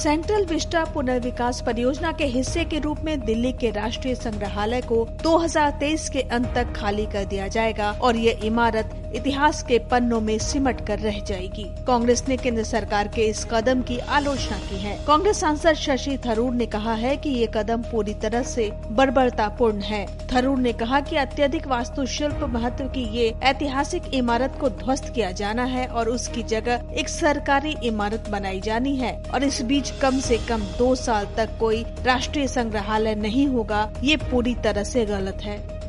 Central Vista पुनर्विकास परियोजना के हिस्से के रूप में दिल्ली के राष्ट्रीय संग्रहालय को 2023 के अंत तक खाली कर दिया जाएगा और ये इमारत इतिहास के पन्नों में सिमट कर रह जाएगी। कांग्रेस ने केंद्र सरकार के इस कदम की आलोचना की है। कांग्रेस सांसद शशि थरूर ने कहा है कि ये कदम पूरी तरह से बर्बरतापूर्ण है। थरूर ने कहा कि अत्यधिक वास्तुशिल्प महत्व की ये ऐतिहासिक इमारत को ध्वस्त किया जाना है और उसकी जगह एक सरकारी इमारत बनाई जानी है और इस बीच कम से कम दो साल तक कोई राष्ट्रीय संग्रहालय नहीं होगा, ये पूरी तरह से गलत है।